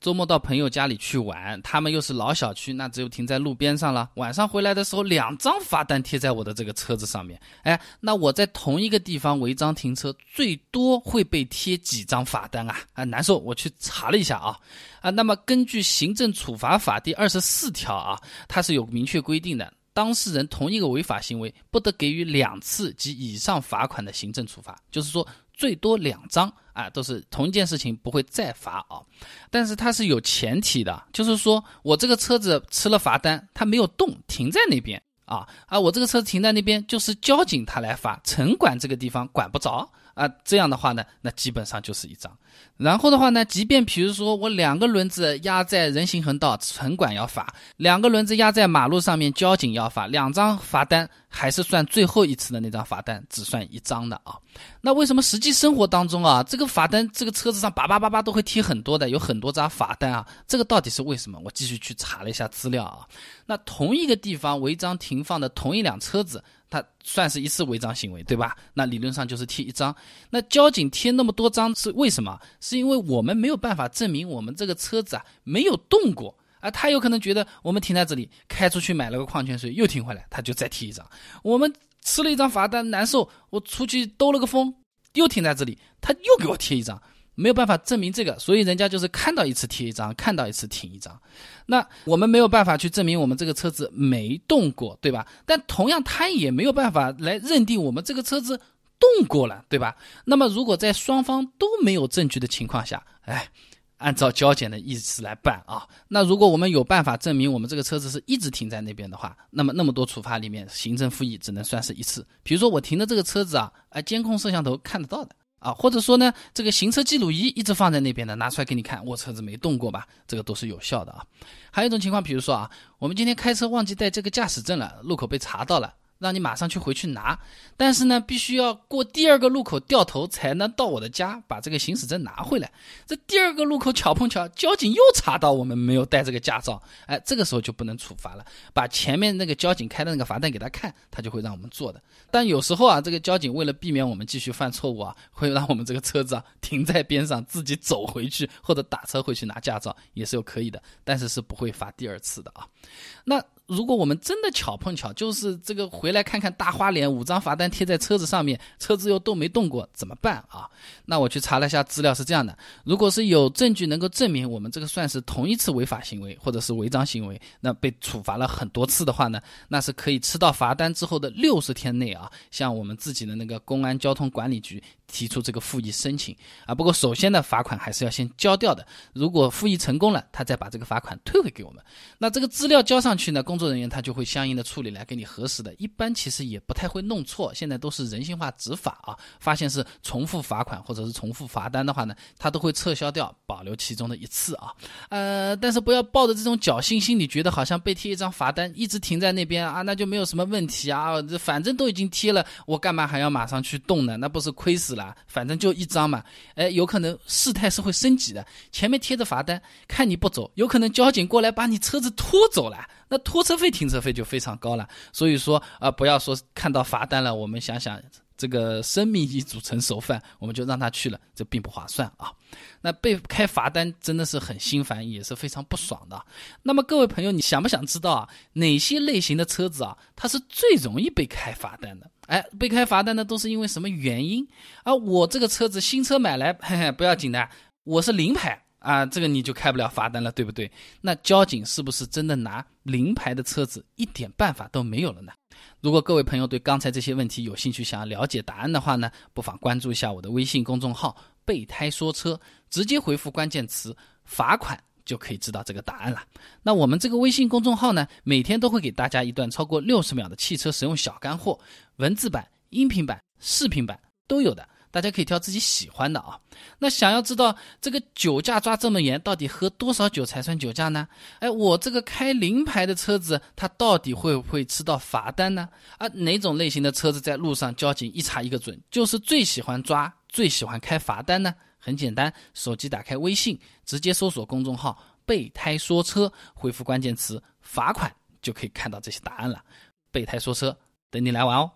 周末到朋友家里去玩，他们又是老小区，那只有停在路边上了。晚上回来的时候，两张罚单贴在我的这个车子上面。哎，那我在同一个地方违章停车，最多会被贴几张罚单啊？啊，难受！我去查了一下啊，啊，那么根据行政处罚法第二十四条啊，它是有明确规定的，当事人同一个违法行为不得给予两次及以上罚款的行政处罚，就是说。最多两张啊，都是同一件事情，不会再罚啊。但是它是有前提的，就是说我这个车子吃了罚单，它没有动，停在那边啊啊，我这个车子停在那边，就是交警他来罚，城管这个地方管不着啊。这样的话呢，那基本上就是一张。然后的话呢，即便比如说我两个轮子压在人行横道，城管要罚；两个轮子压在马路上面，交警要罚，两张罚单。还是算最后一次的那张罚单，只算一张的啊。那为什么实际生活当中啊，这个罚单这个车子上叭叭叭叭都会贴很多的，有很多张罚单啊？这个到底是为什么？我继续去查了一下资料啊。那同一个地方违章停放的同一辆车子，它算是一次违章行为，对吧？那理论上就是贴一张。那交警贴那么多张是为什么？是因为我们没有办法证明我们这个车子啊没有动过。啊，他有可能觉得我们停在这里，开出去买了个矿泉水，又停回来，他就再贴一张。我们吃了一张罚单，难受，我出去兜了个风，又停在这里，他又给我贴一张，没有办法证明这个，所以人家就是看到一次贴一张，看到一次停一张。那我们没有办法去证明我们这个车子没动过，对吧？但同样，他也没有办法来认定我们这个车子动过了，对吧？那么，如果在双方都没有证据的情况下，哎。按照交检的意思来办啊，那如果我们有办法证明我们这个车子是一直停在那边的话，那么那么多处罚里面，行政复议只能算是一次。比如说我停的这个车子啊，哎，监控摄像头看得到的啊，或者说呢，这个行车记录仪一直放在那边的，拿出来给你看，我车子没动过吧，这个都是有效的啊。还有一种情况，比如说啊，我们今天开车忘记带这个驾驶证了，路口被查到了。让你马上去回去拿，但是呢，必须要过第二个路口掉头才能到我的家，把这个行驶证拿回来。这第二个路口巧碰巧，交警又查到我们没有带这个驾照，哎，这个时候就不能处罚了，把前面那个交警开的那个罚单给他看，他就会让我们做的。但有时候啊，这个交警为了避免我们继续犯错误啊，会让我们这个车子啊停在边上，自己走回去或者打车回去拿驾照也是有可以的，但是是不会罚第二次的啊。那。如果我们真的巧碰巧，就是这个回来看看大花脸，五张罚单贴在车子上面，车子又都没动过，怎么办啊？那我去查了一下资料，是这样的：如果是有证据能够证明我们这个算是同一次违法行为，或者是违章行为，那被处罚了很多次的话呢，那是可以吃到罚单之后的六十天内啊，向我们自己的那个公安交通管理局。提出这个复议申请啊，不过首先呢，罚款还是要先交掉的。如果复议成功了，他再把这个罚款退回给我们。那这个资料交上去呢，公工作人员他就会相应的处理来给你核实的。一般其实也不太会弄错，现在都是人性化执法啊。发现是重复罚款或者是重复罚单的话呢，他都会撤销掉，保留其中的一次啊。呃，但是不要抱着这种侥幸心理，觉得好像被贴一张罚单一直停在那边啊，那就没有什么问题啊。反正都已经贴了，我干嘛还要马上去动呢？那不是亏死了？反正就一张嘛，哎，有可能事态是会升级的。前面贴着罚单，看你不走，有可能交警过来把你车子拖走了，那拖车费、停车费就非常高了。所以说啊，不要说看到罚单了，我们想想这个生命已组成熟饭，我们就让他去了，这并不划算啊。那被开罚单真的是很心烦，也是非常不爽的。那么各位朋友，你想不想知道啊？哪些类型的车子啊，它是最容易被开罚单的？哎，被开罚单的都是因为什么原因？啊，我这个车子新车买来，嘿嘿，不要紧的，我是零牌啊，这个你就开不了罚单了，对不对？那交警是不是真的拿零牌的车子一点办法都没有了呢？如果各位朋友对刚才这些问题有兴趣，想要了解答案的话呢，不妨关注一下我的微信公众号“备胎说车”，直接回复关键词“罚款”。就可以知道这个答案了。那我们这个微信公众号呢，每天都会给大家一段超过六十秒的汽车使用小干货，文字版、音频版、视频版都有的，大家可以挑自己喜欢的啊。那想要知道这个酒驾抓这么严，到底喝多少酒才算酒驾呢？哎，我这个开零牌的车子，它到底会不会吃到罚单呢？啊，哪种类型的车子在路上交警一查一个准，就是最喜欢抓、最喜欢开罚单呢？很简单，手机打开微信，直接搜索公众号“备胎说车”，回复关键词“罚款”，就可以看到这些答案了。备胎说车，等你来玩哦。